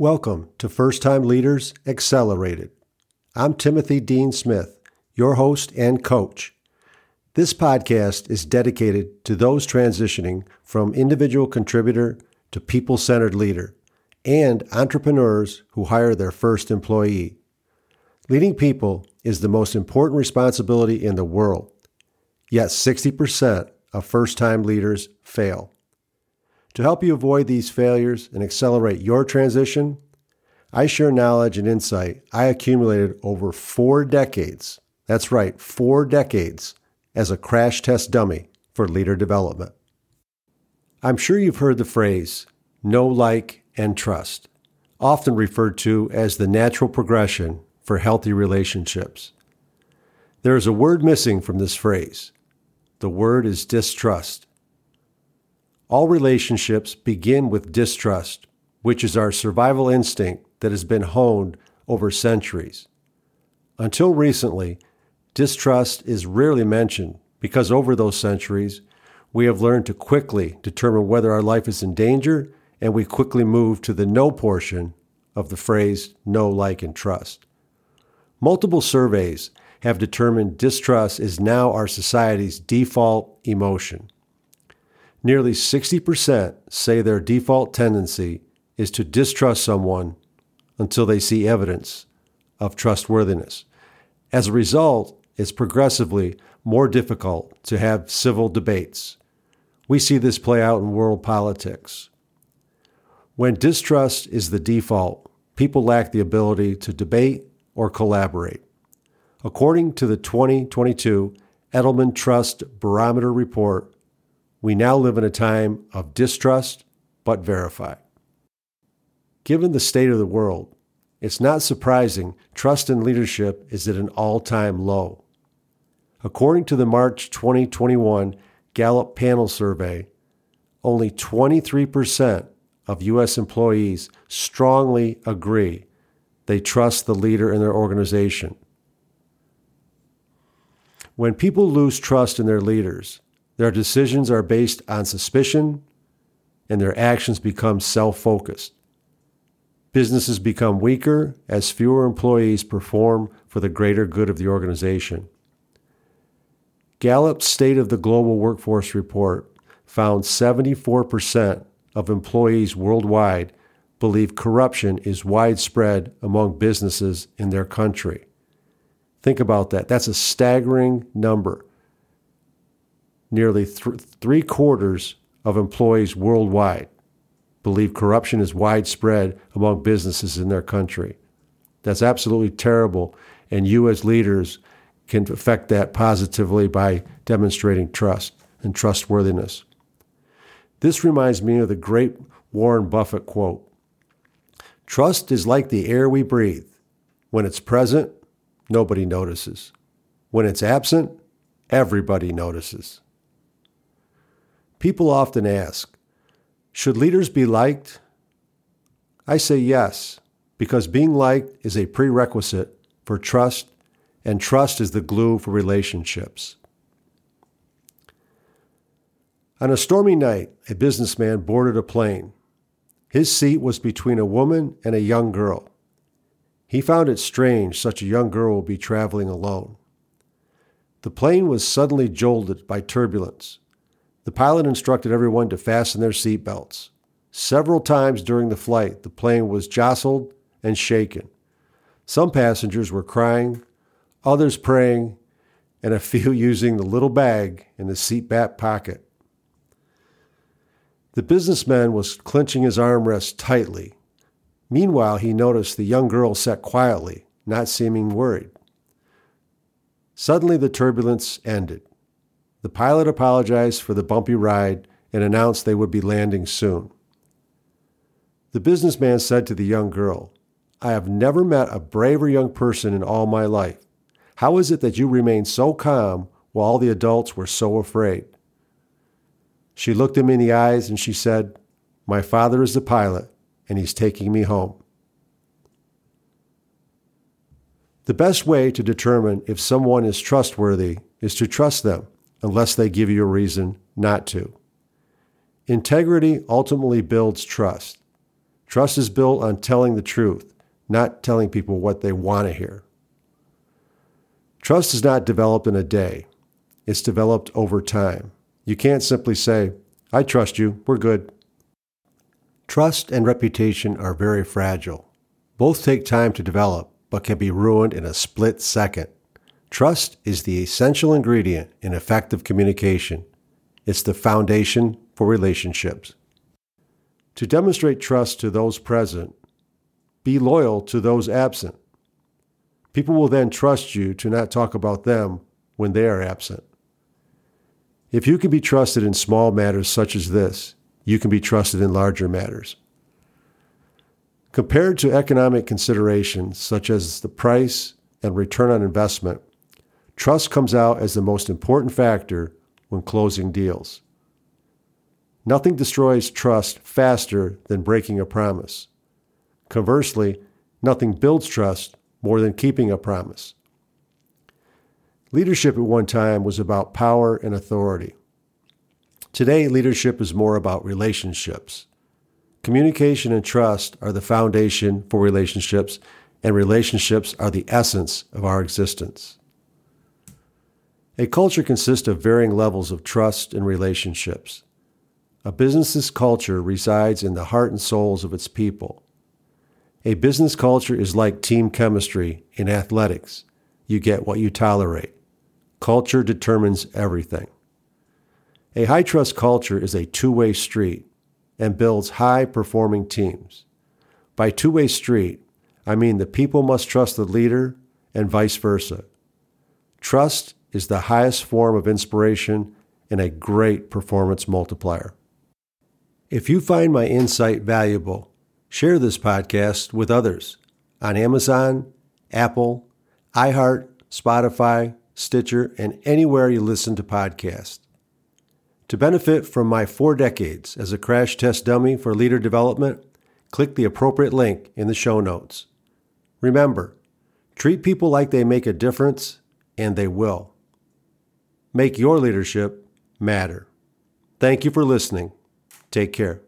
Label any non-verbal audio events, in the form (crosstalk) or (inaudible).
Welcome to First Time Leaders Accelerated. I'm Timothy Dean Smith, your host and coach. This podcast is dedicated to those transitioning from individual contributor to people centered leader and entrepreneurs who hire their first employee. Leading people is the most important responsibility in the world, yet 60% of first time leaders fail. To help you avoid these failures and accelerate your transition, I share knowledge and insight I accumulated over four decades. That's right, four decades as a crash test dummy for leader development. I'm sure you've heard the phrase know, like, and trust, often referred to as the natural progression for healthy relationships. There is a word missing from this phrase. The word is distrust. All relationships begin with distrust, which is our survival instinct that has been honed over centuries. Until recently, distrust is rarely mentioned because over those centuries, we have learned to quickly determine whether our life is in danger, and we quickly move to the no portion of the phrase know, like, and trust. Multiple surveys have determined distrust is now our society's default emotion. Nearly 60% say their default tendency is to distrust someone until they see evidence of trustworthiness. As a result, it's progressively more difficult to have civil debates. We see this play out in world politics. When distrust is the default, people lack the ability to debate or collaborate. According to the 2022 Edelman Trust Barometer Report, we now live in a time of distrust but verify. Given the state of the world, it's not surprising trust in leadership is at an all time low. According to the March 2021 Gallup panel survey, only 23% of U.S. employees strongly agree they trust the leader in their organization. When people lose trust in their leaders, their decisions are based on suspicion, and their actions become self focused. Businesses become weaker as fewer employees perform for the greater good of the organization. Gallup's State of the Global Workforce report found 74% of employees worldwide believe corruption is widespread among businesses in their country. Think about that. That's a staggering number nearly th- three quarters of employees worldwide believe corruption is widespread among businesses in their country. That's absolutely terrible, and you as leaders can affect that positively by demonstrating trust and trustworthiness. This reminds me of the great Warren Buffett quote Trust is like the air we breathe. When it's present, nobody notices. When it's absent, everybody notices. People often ask, should leaders be liked? I say yes, because being liked is a prerequisite for trust, and trust is the glue for relationships. On a stormy night, a businessman boarded a plane. His seat was between a woman and a young girl. He found it strange such a young girl would be traveling alone. The plane was suddenly jolted by turbulence. The pilot instructed everyone to fasten their seatbelts. Several times during the flight, the plane was jostled and shaken. Some passengers were crying, others praying, and a few (laughs) using the little bag in the seat back pocket. The businessman was clenching his armrest tightly. Meanwhile, he noticed the young girl sat quietly, not seeming worried. Suddenly, the turbulence ended. The pilot apologized for the bumpy ride and announced they would be landing soon. The businessman said to the young girl, I have never met a braver young person in all my life. How is it that you remain so calm while all the adults were so afraid? She looked him in the eyes and she said, My father is the pilot, and he's taking me home. The best way to determine if someone is trustworthy is to trust them unless they give you a reason not to. Integrity ultimately builds trust. Trust is built on telling the truth, not telling people what they want to hear. Trust is not developed in a day. It's developed over time. You can't simply say, I trust you, we're good. Trust and reputation are very fragile. Both take time to develop, but can be ruined in a split second. Trust is the essential ingredient in effective communication. It's the foundation for relationships. To demonstrate trust to those present, be loyal to those absent. People will then trust you to not talk about them when they are absent. If you can be trusted in small matters such as this, you can be trusted in larger matters. Compared to economic considerations such as the price and return on investment, trust comes out as the most important factor when closing deals. Nothing destroys trust faster than breaking a promise. Conversely, nothing builds trust more than keeping a promise. Leadership at one time was about power and authority. Today, leadership is more about relationships. Communication and trust are the foundation for relationships, and relationships are the essence of our existence. A culture consists of varying levels of trust and relationships. A business's culture resides in the heart and souls of its people. A business culture is like team chemistry in athletics. You get what you tolerate. Culture determines everything. A high trust culture is a two way street and builds high performing teams. By two way street, I mean the people must trust the leader and vice versa. Trust is the highest form of inspiration and a great performance multiplier. If you find my insight valuable, share this podcast with others on Amazon, Apple, iHeart, Spotify, Stitcher, and anywhere you listen to podcasts. To benefit from my four decades as a crash test dummy for leader development, click the appropriate link in the show notes. Remember, treat people like they make a difference, and they will. Make your leadership matter. Thank you for listening. Take care.